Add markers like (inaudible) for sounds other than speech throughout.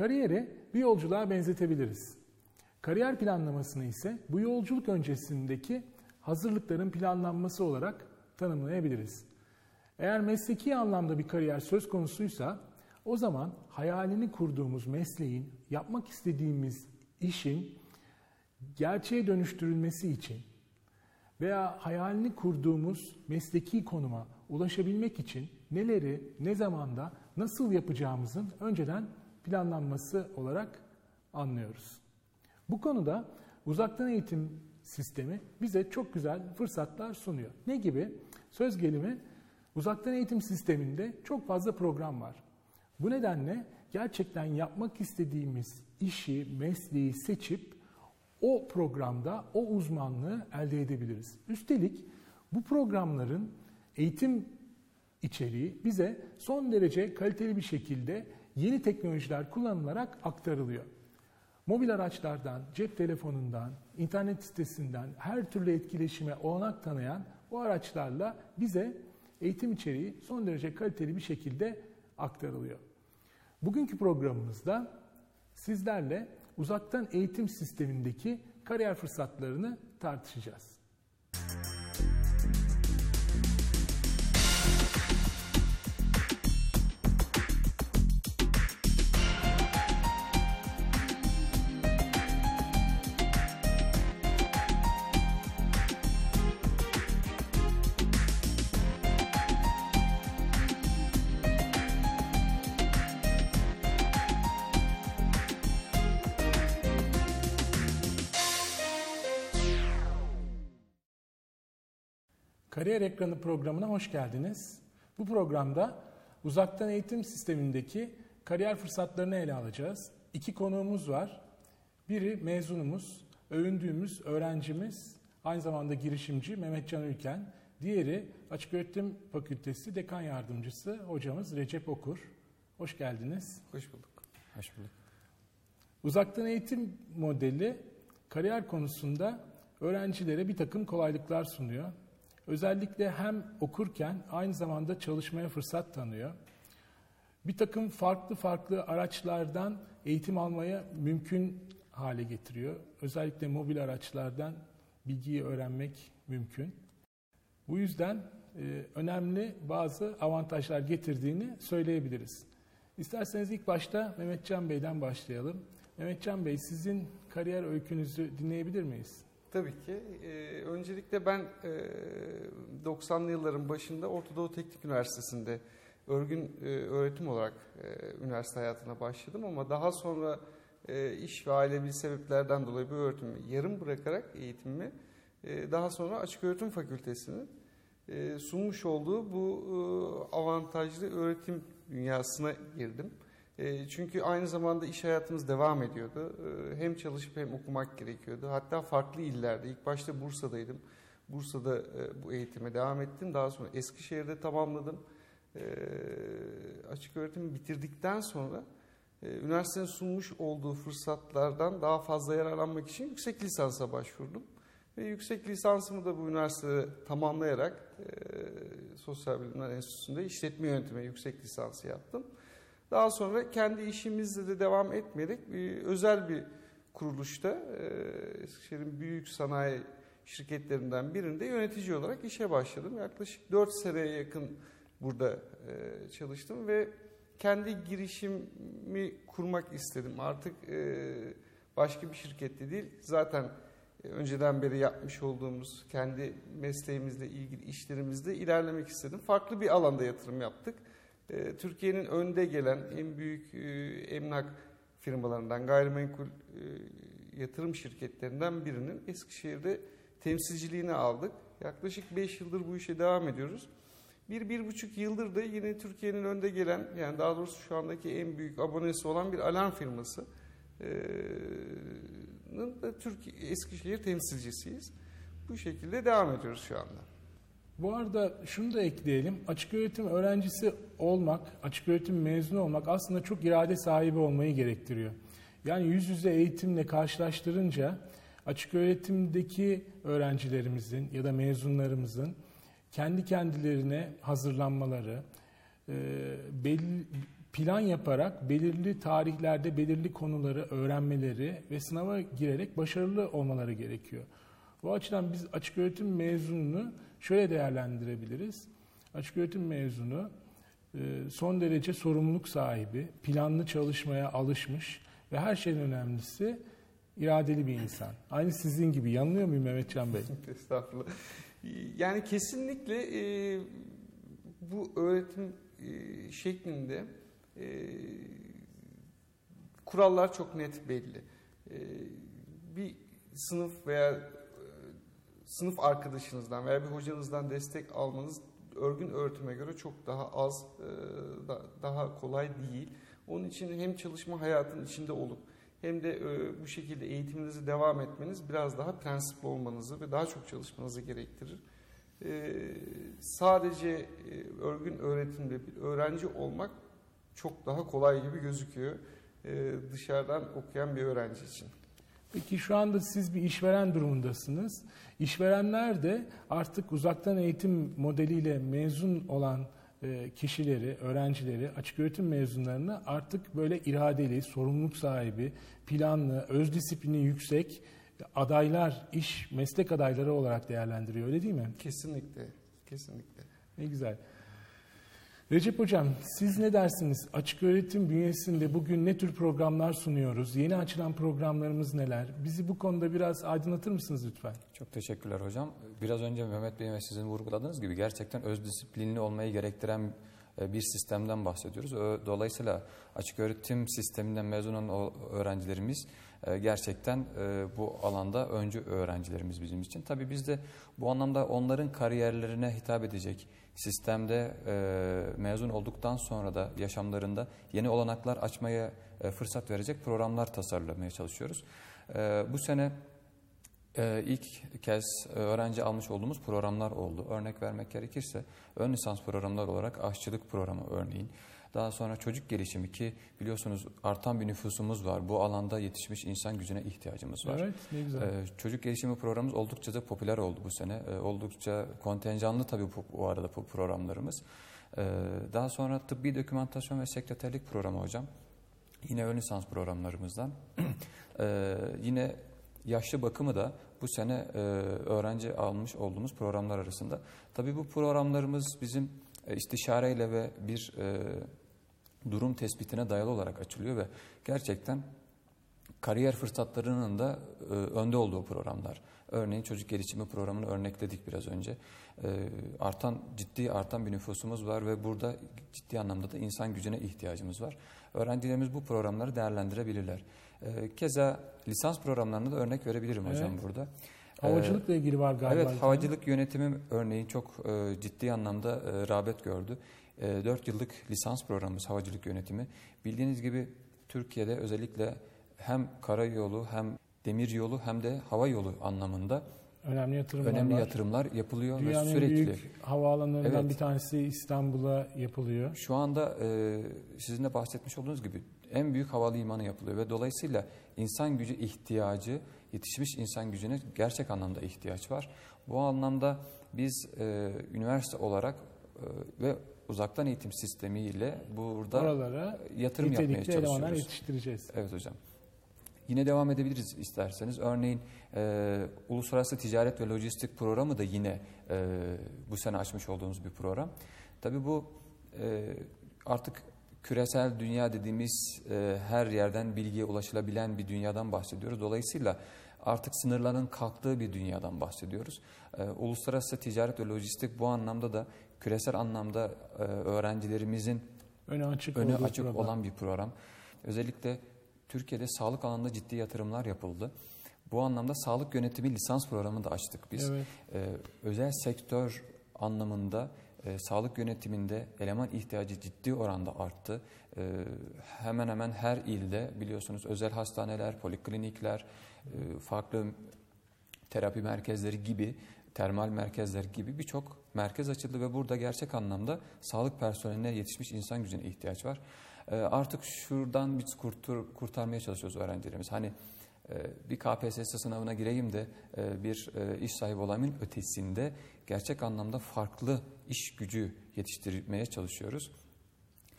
Kariyeri bir yolculuğa benzetebiliriz. Kariyer planlamasını ise bu yolculuk öncesindeki hazırlıkların planlanması olarak tanımlayabiliriz. Eğer mesleki anlamda bir kariyer söz konusuysa o zaman hayalini kurduğumuz mesleğin, yapmak istediğimiz işin gerçeğe dönüştürülmesi için veya hayalini kurduğumuz mesleki konuma ulaşabilmek için neleri, ne zamanda, nasıl yapacağımızın önceden planlanması olarak anlıyoruz. Bu konuda uzaktan eğitim sistemi bize çok güzel fırsatlar sunuyor. Ne gibi? Söz gelimi uzaktan eğitim sisteminde çok fazla program var. Bu nedenle gerçekten yapmak istediğimiz işi, mesleği seçip o programda o uzmanlığı elde edebiliriz. Üstelik bu programların eğitim içeriği bize son derece kaliteli bir şekilde yeni teknolojiler kullanılarak aktarılıyor. Mobil araçlardan, cep telefonundan, internet sitesinden her türlü etkileşime olanak tanıyan o araçlarla bize eğitim içeriği son derece kaliteli bir şekilde aktarılıyor. Bugünkü programımızda sizlerle uzaktan eğitim sistemindeki kariyer fırsatlarını tartışacağız. Kariyer Ekranı programına hoş geldiniz. Bu programda uzaktan eğitim sistemindeki kariyer fırsatlarını ele alacağız. İki konuğumuz var. Biri mezunumuz, övündüğümüz öğrencimiz, aynı zamanda girişimci Mehmet Can Ülken. Diğeri Açık Öğretim Fakültesi Dekan Yardımcısı hocamız Recep Okur. Hoş geldiniz. Hoş bulduk. Hoş bulduk. Uzaktan eğitim modeli kariyer konusunda öğrencilere bir takım kolaylıklar sunuyor. Özellikle hem okurken aynı zamanda çalışmaya fırsat tanıyor. Bir takım farklı farklı araçlardan eğitim almaya mümkün hale getiriyor. Özellikle mobil araçlardan bilgiyi öğrenmek mümkün. Bu yüzden e, önemli bazı avantajlar getirdiğini söyleyebiliriz. İsterseniz ilk başta Mehmetcan Bey'den başlayalım. Mehmetcan Bey sizin kariyer öykünüzü dinleyebilir miyiz? Tabii ki. Ee, öncelikle ben e, 90'lı yılların başında Orta Doğu Teknik Üniversitesi'nde örgün e, öğretim olarak e, üniversite hayatına başladım ama daha sonra e, iş ve ailevi sebeplerden dolayı bu öğretimi yarım bırakarak eğitimimi e, daha sonra Açık Öğretim Fakültesi'nin e, sunmuş olduğu bu e, avantajlı öğretim dünyasına girdim. E, çünkü aynı zamanda iş hayatımız devam ediyordu. E, hem çalışıp hem okumak gerekiyordu. Hatta farklı illerde. İlk başta Bursa'daydım. Bursa'da e, bu eğitime devam ettim. Daha sonra Eskişehir'de tamamladım. Açık öğretimi bitirdikten sonra üniversitenin sunmuş olduğu fırsatlardan daha fazla yararlanmak için yüksek lisansa başvurdum. Ve yüksek lisansımı da bu üniversitede tamamlayarak Sosyal Bilimler Enstitüsü'nde işletme yönetimi yüksek lisansı yaptım. Daha sonra kendi işimizle de devam etmeyerek bir, özel bir kuruluşta e, Eskişehir'in büyük sanayi şirketlerinden birinde yönetici olarak işe başladım. Yaklaşık 4 seneye yakın burada e, çalıştım ve kendi girişimi kurmak istedim. Artık e, başka bir şirkette değil, zaten önceden beri yapmış olduğumuz kendi mesleğimizle ilgili işlerimizde ilerlemek istedim. Farklı bir alanda yatırım yaptık. Ee, Türkiye'nin önde gelen en büyük e, emlak firmalarından, gayrimenkul e, yatırım şirketlerinden birinin Eskişehir'de temsilciliğini aldık. Yaklaşık 5 yıldır bu işe devam ediyoruz. Bir, bir buçuk yıldır da yine Türkiye'nin önde gelen, yani daha doğrusu şu andaki en büyük abonesi olan bir alarm firması da Türkiye Eskişehir temsilcisiyiz. Bu şekilde devam ediyoruz şu anda. Bu arada şunu da ekleyelim. Açık öğretim öğrencisi olmak, açık öğretim mezunu olmak aslında çok irade sahibi olmayı gerektiriyor. Yani yüz yüze eğitimle karşılaştırınca açık öğretimdeki öğrencilerimizin ya da mezunlarımızın kendi kendilerine hazırlanmaları, e, plan yaparak belirli tarihlerde belirli konuları öğrenmeleri ve sınava girerek başarılı olmaları gerekiyor. Bu açıdan biz açık öğretim mezununu şöyle değerlendirebiliriz. Açık öğretim mezunu e, son derece sorumluluk sahibi, planlı çalışmaya alışmış ve her şeyden önemlisi iradeli bir insan. Aynı sizin gibi. Yanılıyor muyum Mehmetcan Bey? (laughs) Estağfurullah. Yani kesinlikle e, bu öğretim e, şeklinde e, kurallar çok net belli. E, bir sınıf veya sınıf arkadaşınızdan veya bir hocanızdan destek almanız örgün öğretime göre çok daha az, e, da, daha kolay değil. Onun için hem çalışma hayatının içinde olup hem de e, bu şekilde eğitiminizi devam etmeniz biraz daha prensipli olmanızı ve daha çok çalışmanızı gerektirir. E, sadece örgün öğretimde bir öğrenci olmak çok daha kolay gibi gözüküyor dışarıdan okuyan bir öğrenci için. Peki şu anda siz bir işveren durumundasınız. İşverenler de artık uzaktan eğitim modeliyle mezun olan e, kişileri, öğrencileri, açık öğretim mezunlarını artık böyle iradeli, sorumluluk sahibi, planlı, öz disiplini yüksek adaylar, iş, meslek adayları olarak değerlendiriyor öyle değil mi? Kesinlikle, kesinlikle. Ne güzel. Recep Hocam siz ne dersiniz? Açık öğretim bünyesinde bugün ne tür programlar sunuyoruz? Yeni açılan programlarımız neler? Bizi bu konuda biraz aydınlatır mısınız lütfen? Çok teşekkürler hocam. Biraz önce Mehmet Bey ve sizin vurguladığınız gibi gerçekten öz disiplinli olmayı gerektiren e, bir sistemden bahsediyoruz. Dolayısıyla açık öğretim sisteminden mezun olan öğrencilerimiz e, gerçekten e, bu alanda öncü öğrencilerimiz bizim için. Tabii biz de bu anlamda onların kariyerlerine hitap edecek sistemde mezun olduktan sonra da yaşamlarında yeni olanaklar açmaya fırsat verecek programlar tasarlamaya çalışıyoruz. Bu sene ilk kez öğrenci almış olduğumuz programlar oldu. Örnek vermek gerekirse ön lisans programlar olarak aşçılık programı örneğin. Daha sonra çocuk gelişimi ki biliyorsunuz artan bir nüfusumuz var. Bu alanda yetişmiş insan gücüne ihtiyacımız var. Evet ne güzel. Ee, çocuk gelişimi programımız oldukça da popüler oldu bu sene. Ee, oldukça kontenjanlı tabii bu, bu arada bu programlarımız. Ee, daha sonra tıbbi dokümantasyon ve sekreterlik programı hocam. Yine ön lisans programlarımızdan. (clears throat) ee, yine yaşlı bakımı da bu sene e, öğrenci almış olduğumuz programlar arasında. Tabii bu programlarımız bizim e, istişareyle ve bir e, durum tespitine dayalı olarak açılıyor ve gerçekten kariyer fırsatlarının da e, önde olduğu programlar. Örneğin çocuk gelişimi programını örnekledik biraz önce. E, artan ciddi artan bir nüfusumuz var ve burada ciddi anlamda da insan gücüne ihtiyacımız var. Öğrencilerimiz bu programları değerlendirebilirler. E, keza lisans programlarına da örnek verebilirim evet. hocam burada. Havacılıkla ilgili var galiba. Evet, havacılık yönetimi örneğin çok e, ciddi anlamda e, rağbet gördü. E, 4 yıllık lisans programımız havacılık yönetimi. Bildiğiniz gibi Türkiye'de özellikle hem karayolu hem demir yolu hem de hava yolu anlamında önemli yatırımlar önemli yatırımlar yapılıyor Dünyanın ve sürekli. büyük havaalanlarından evet. bir tanesi İstanbul'a yapılıyor. Şu anda e, sizin de bahsetmiş olduğunuz gibi en büyük havalimanı yapılıyor ve dolayısıyla insan gücü ihtiyacı, yetişmiş insan gücüne gerçek anlamda ihtiyaç var. Bu anlamda biz e, üniversite olarak e, ve uzaktan eğitim sistemiyle burada Oralara yatırım yapmaya çalışıyoruz. yetiştireceğiz. Evet hocam. Yine devam edebiliriz isterseniz. Örneğin e, Uluslararası Ticaret ve Lojistik Programı da yine e, bu sene açmış olduğumuz bir program. Tabii bu e, artık küresel dünya dediğimiz e, her yerden bilgiye ulaşılabilen bir dünyadan bahsediyoruz. Dolayısıyla artık sınırların kalktığı bir dünyadan bahsediyoruz. E, uluslararası ticaret ve lojistik bu anlamda da küresel anlamda e, öğrencilerimizin öne açık, öne açık program. olan bir program. Özellikle Türkiye'de sağlık alanında ciddi yatırımlar yapıldı. Bu anlamda sağlık yönetimi lisans programını da açtık biz. Evet. Ee, özel sektör anlamında e, sağlık yönetiminde eleman ihtiyacı ciddi oranda arttı. E, hemen hemen her ilde biliyorsunuz özel hastaneler, poliklinikler, e, farklı terapi merkezleri gibi, termal merkezler gibi birçok merkez açıldı ve burada gerçek anlamda sağlık personeline yetişmiş insan gücüne ihtiyaç var. E, artık şuradan biz kurtur, kurtarmaya çalışıyoruz öğrencilerimiz. Hani e, bir KPSS sınavına gireyim de e, bir e, iş sahibi olayımın ötesinde gerçek anlamda farklı iş gücü yetiştirmeye çalışıyoruz.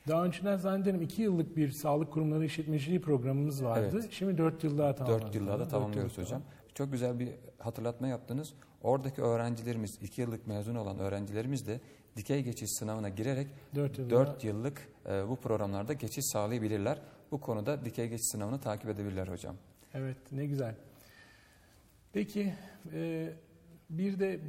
Daha önceden zannederim 2 yıllık bir sağlık kurumları işletmeciliği programımız vardı. Evet. Şimdi 4 yıllığa tamamladık. 4 yıllarda Dört tamamlıyoruz hocam. Çok güzel bir hatırlatma yaptınız. Oradaki öğrencilerimiz, 2 yıllık mezun olan öğrencilerimiz de dikey geçiş sınavına girerek 4 yılda 4 yıllık e, bu programlarda geçiş sağlayabilirler. Bu konuda dikey geçiş sınavını takip edebilirler hocam. Evet ne güzel. Peki e, bir de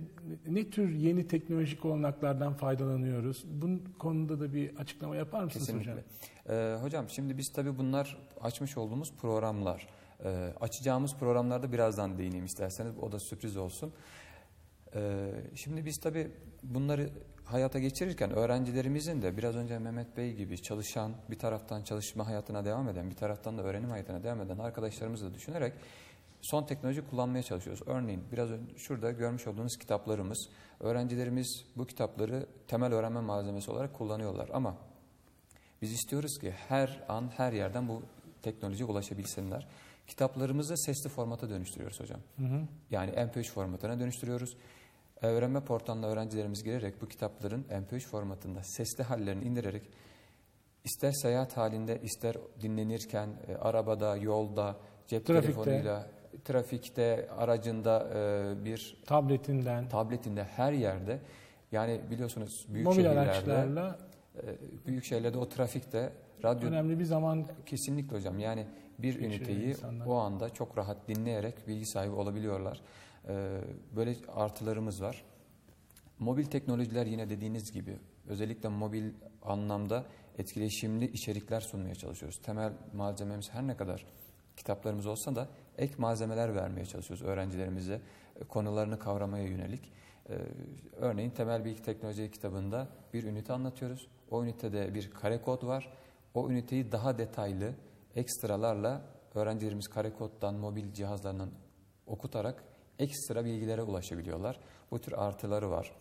ne tür yeni teknolojik olanaklardan faydalanıyoruz? Bunun konuda da bir açıklama yapar mısınız Kesinlikle. hocam? Ee, hocam şimdi biz tabii bunlar açmış olduğumuz programlar. Ee, açacağımız programlarda birazdan değineyim isterseniz. O da sürpriz olsun. Ee, şimdi biz tabii bunları hayata geçirirken öğrencilerimizin de biraz önce Mehmet Bey gibi çalışan, bir taraftan çalışma hayatına devam eden, bir taraftan da öğrenim hayatına devam eden arkadaşlarımızı da düşünerek son teknoloji kullanmaya çalışıyoruz. Örneğin biraz önce şurada görmüş olduğunuz kitaplarımız, öğrencilerimiz bu kitapları temel öğrenme malzemesi olarak kullanıyorlar ama biz istiyoruz ki her an her yerden bu teknolojiye ulaşabilsinler. Kitaplarımızı sesli formata dönüştürüyoruz hocam. Hı hı. Yani MP3 formatına dönüştürüyoruz. Öğrenme portalına öğrencilerimiz girerek bu kitapların MP3 formatında sesli hallerini indirerek ister seyahat halinde ister dinlenirken e, arabada, yolda, cep Trafikte. telefonuyla, trafikte, aracında e, bir Tabletinden, tabletinde her yerde yani biliyorsunuz büyük mobil şehirlerde büyük şehirlerde o trafikte radyo önemli bir zaman kesinlikle hocam yani bir üniteyi insanlar. o anda çok rahat dinleyerek bilgi sahibi olabiliyorlar. E, böyle artılarımız var. Mobil teknolojiler yine dediğiniz gibi özellikle mobil anlamda etkileşimli içerikler sunmaya çalışıyoruz. Temel malzememiz her ne kadar kitaplarımız olsa da ek malzemeler vermeye çalışıyoruz öğrencilerimize e, konularını kavramaya yönelik. Ee, örneğin temel bilgi teknoloji kitabında bir ünite anlatıyoruz. O ünitede bir kare kod var. O üniteyi daha detaylı ekstralarla öğrencilerimiz kare koddan, mobil cihazlarından okutarak ekstra bilgilere ulaşabiliyorlar. Bu tür artıları var.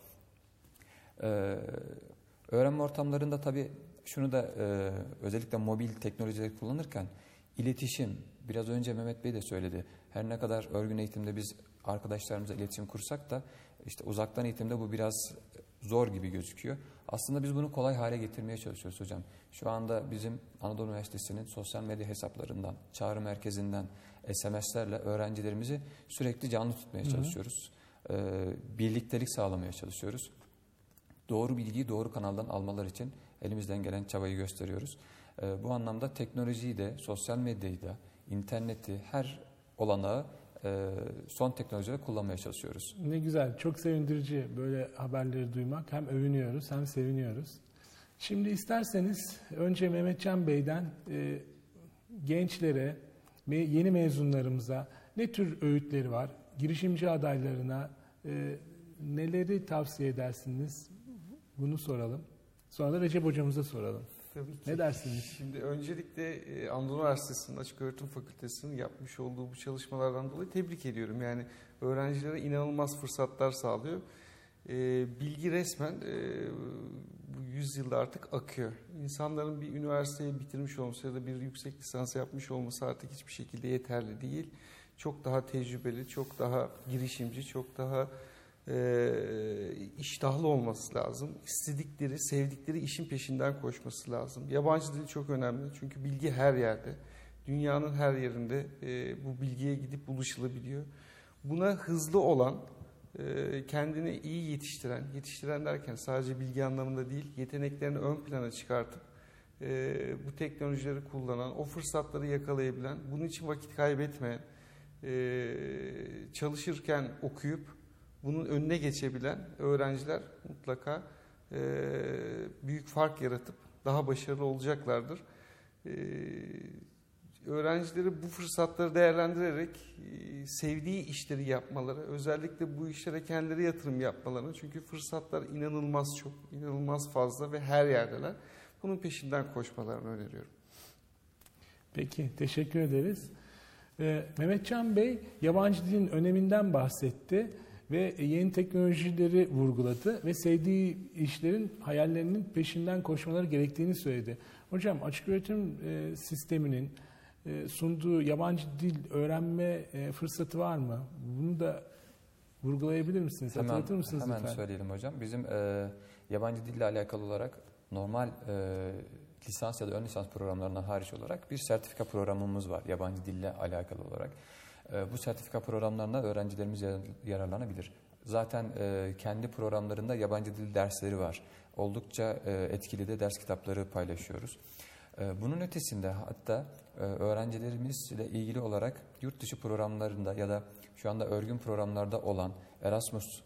Ee, öğrenme ortamlarında tabii şunu da e, özellikle mobil teknolojileri kullanırken iletişim, biraz önce Mehmet Bey de söyledi. Her ne kadar örgün eğitimde biz arkadaşlarımızla iletişim kursak da işte uzaktan eğitimde bu biraz zor gibi gözüküyor. Aslında biz bunu kolay hale getirmeye çalışıyoruz hocam. Şu anda bizim Anadolu Üniversitesi'nin sosyal medya hesaplarından, çağrı merkezinden, SMS'lerle öğrencilerimizi sürekli canlı tutmaya Hı hı. çalışıyoruz. Ee, birliktelik sağlamaya çalışıyoruz. Doğru bilgiyi doğru kanaldan almalar için elimizden gelen çabayı gösteriyoruz. Ee, bu anlamda teknolojiyi de, sosyal medyayı da, interneti, her olanağı son teknolojiyle kullanmaya çalışıyoruz. ne güzel, çok sevindirici böyle haberleri duymak. Hem övünüyoruz hem seviniyoruz. Şimdi isterseniz önce Mehmetcan Bey'den e, gençlere, me- yeni mezunlarımıza ne tür öğütleri var? Girişimci adaylarına e, neleri tavsiye edersiniz? Bunu soralım. Sonra da Recep hocamıza soralım. Tabii ki. Ne dersiniz? Şimdi öncelikle e, Anadolu Üniversitesi'nin Açık Öğretim Fakültesi'nin yapmış olduğu bu çalışmalardan dolayı tebrik ediyorum. Yani öğrencilere inanılmaz fırsatlar sağlıyor. E, bilgi resmen e, bu yüzyılda artık akıyor. İnsanların bir üniversiteyi bitirmiş olması ya da bir yüksek lisans yapmış olması artık hiçbir şekilde yeterli değil. Çok daha tecrübeli, çok daha girişimci, çok daha e, iştahlı olması lazım. İstedikleri, sevdikleri işin peşinden koşması lazım. Yabancı dil çok önemli çünkü bilgi her yerde. Dünyanın her yerinde e, bu bilgiye gidip ulaşılabiliyor. Buna hızlı olan, e, kendini iyi yetiştiren, yetiştiren derken sadece bilgi anlamında değil, yeteneklerini ön plana çıkartıp e, bu teknolojileri kullanan, o fırsatları yakalayabilen, bunun için vakit kaybetmeyen, e, çalışırken okuyup bunun önüne geçebilen öğrenciler mutlaka e, büyük fark yaratıp daha başarılı olacaklardır. E, öğrencileri bu fırsatları değerlendirerek e, sevdiği işleri yapmaları, özellikle bu işlere kendileri yatırım yapmalarını çünkü fırsatlar inanılmaz çok, inanılmaz fazla ve her yerdeler. Bunun peşinden koşmalarını öneriyorum. Peki, teşekkür ederiz. Ee, Mehmetcan Bey yabancı dilin öneminden bahsetti ve yeni teknolojileri vurguladı ve sevdiği işlerin hayallerinin peşinden koşmaları gerektiğini söyledi. Hocam açık öğretim e, sisteminin e, sunduğu yabancı dil öğrenme e, fırsatı var mı? Bunu da vurgulayabilir misiniz? Hemen, Hatırlatır mısınız hemen lütfen? söyleyelim hocam. Bizim e, yabancı dille alakalı olarak normal e, lisans ya da ön lisans programlarından hariç olarak bir sertifika programımız var yabancı dille alakalı olarak. E, bu sertifika programlarında öğrencilerimiz yar- yararlanabilir. Zaten e, kendi programlarında yabancı dil dersleri var. Oldukça e, etkili de ders kitapları paylaşıyoruz. E, bunun ötesinde hatta e, öğrencilerimizle ilgili olarak yurt dışı programlarında ya da şu anda örgün programlarda olan Erasmus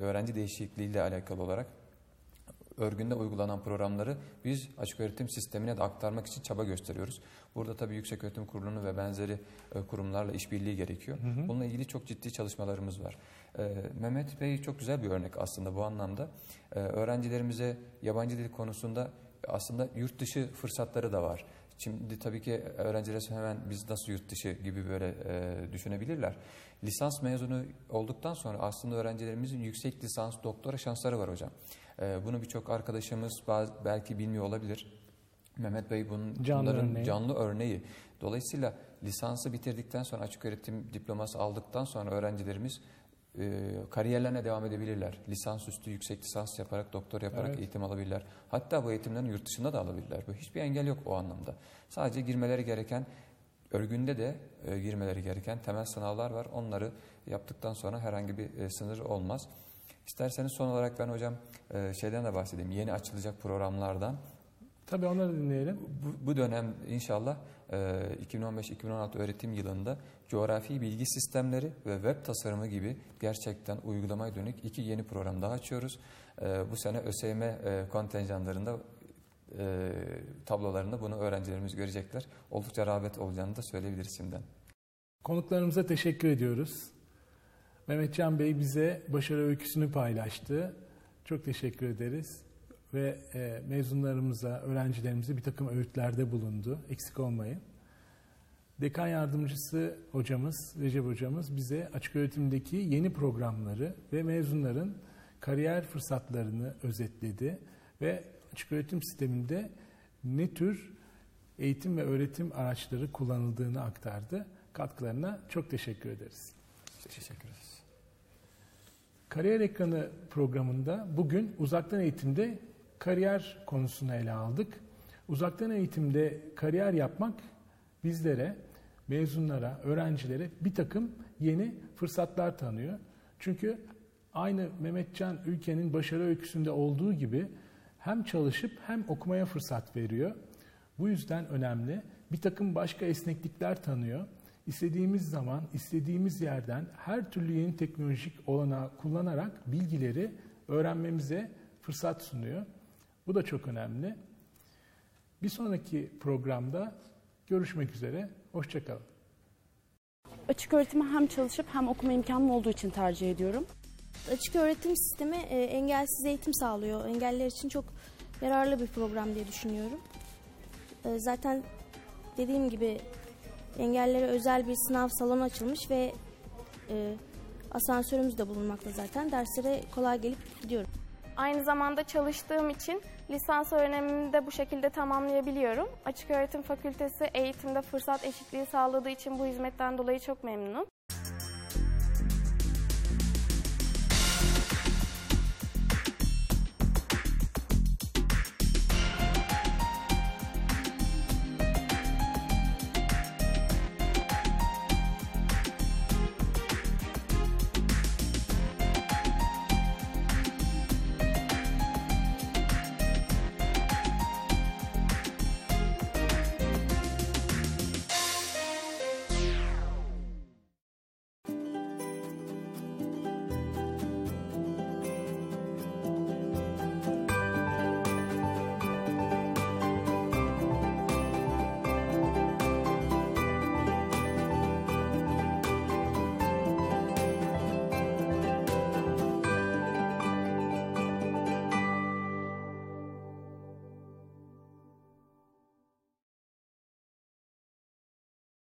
öğrenci değişikliği ile alakalı olarak örgünde uygulanan programları biz açık öğretim sistemine de aktarmak için çaba gösteriyoruz. Burada tabii Yüksek Öğretim Kurulu'nu ve benzeri e, kurumlarla işbirliği gerekiyor. Bununla ilgili çok ciddi çalışmalarımız var. E, Mehmet Bey çok güzel bir örnek aslında bu anlamda. E, öğrencilerimize yabancı dil konusunda aslında yurt dışı fırsatları da var. Şimdi tabii ki öğrenciler hemen biz nasıl yurt dışı gibi böyle e, düşünebilirler. Lisans mezunu olduktan sonra aslında öğrencilerimizin yüksek lisans doktora şansları var hocam. E, bunu birçok arkadaşımız bazı, belki bilmiyor olabilir. Mehmet Bey bunun Canlı bunların örneği. canlı örneği. Dolayısıyla lisansı bitirdikten sonra açık öğretim diploması aldıktan sonra öğrencilerimiz e, kariyerlerine devam edebilirler. Lisansüstü yüksek lisans yaparak, doktor yaparak Evet. eğitim alabilirler. Hatta bu eğitimlerin yurt dışında da alabilirler. Bu hiçbir engel yok o anlamda. Sadece girmeleri gereken örgünde de e, girmeleri gereken temel sınavlar var. Onları yaptıktan sonra herhangi bir e, sınır olmaz. İsterseniz son olarak ben hocam e, şeyden de bahsedeyim. Yeni açılacak programlardan. Tabii onları dinleyelim. Bu, bu dönem inşallah e, 2015-2016 öğretim yılında coğrafi bilgi sistemleri ve web tasarımı gibi gerçekten uygulamaya dönük iki yeni program daha açıyoruz. E, bu sene ÖSYM e, kontenjanlarında e, tablolarında bunu öğrencilerimiz görecekler. Oldukça rağbet olacağını da söyleyebiliriz şimdiden. Konuklarımıza teşekkür ediyoruz. Mehmetcan Bey bize başarı öyküsünü paylaştı. Çok teşekkür ederiz. Ve e, mezunlarımıza, öğrencilerimize bir takım öğütlerde bulundu. Eksik olmayın. Dekan yardımcısı hocamız, Recep hocamız bize açık öğretimdeki yeni programları ve mezunların kariyer fırsatlarını özetledi. Ve açık öğretim sisteminde ne tür eğitim ve öğretim araçları kullanıldığını aktardı. Katkılarına çok teşekkür ederiz. Teşekkür ederiz. Kariyer Ekranı programında bugün uzaktan eğitimde kariyer konusunu ele aldık. Uzaktan eğitimde kariyer yapmak bizlere, mezunlara, öğrencilere bir takım yeni fırsatlar tanıyor. Çünkü aynı Mehmetcan ülkenin başarı öyküsünde olduğu gibi hem çalışıp hem okumaya fırsat veriyor. Bu yüzden önemli. Bir takım başka esneklikler tanıyor. İstediğimiz zaman, istediğimiz yerden her türlü yeni teknolojik olanağı kullanarak bilgileri öğrenmemize fırsat sunuyor. Bu da çok önemli. Bir sonraki programda görüşmek üzere. Hoşçakalın. Açık öğretimi hem çalışıp hem okuma imkanım olduğu için tercih ediyorum. Açık öğretim sistemi e, engelsiz eğitim sağlıyor. Engelliler için çok yararlı bir program diye düşünüyorum. E, zaten dediğim gibi engellilere özel bir sınav salonu açılmış ve e, asansörümüz de bulunmakta zaten. Derslere kolay gelip gidiyorum. Aynı zamanda çalıştığım için lisans öğrenimimi de bu şekilde tamamlayabiliyorum. Açık Öğretim Fakültesi eğitimde fırsat eşitliği sağladığı için bu hizmetten dolayı çok memnunum.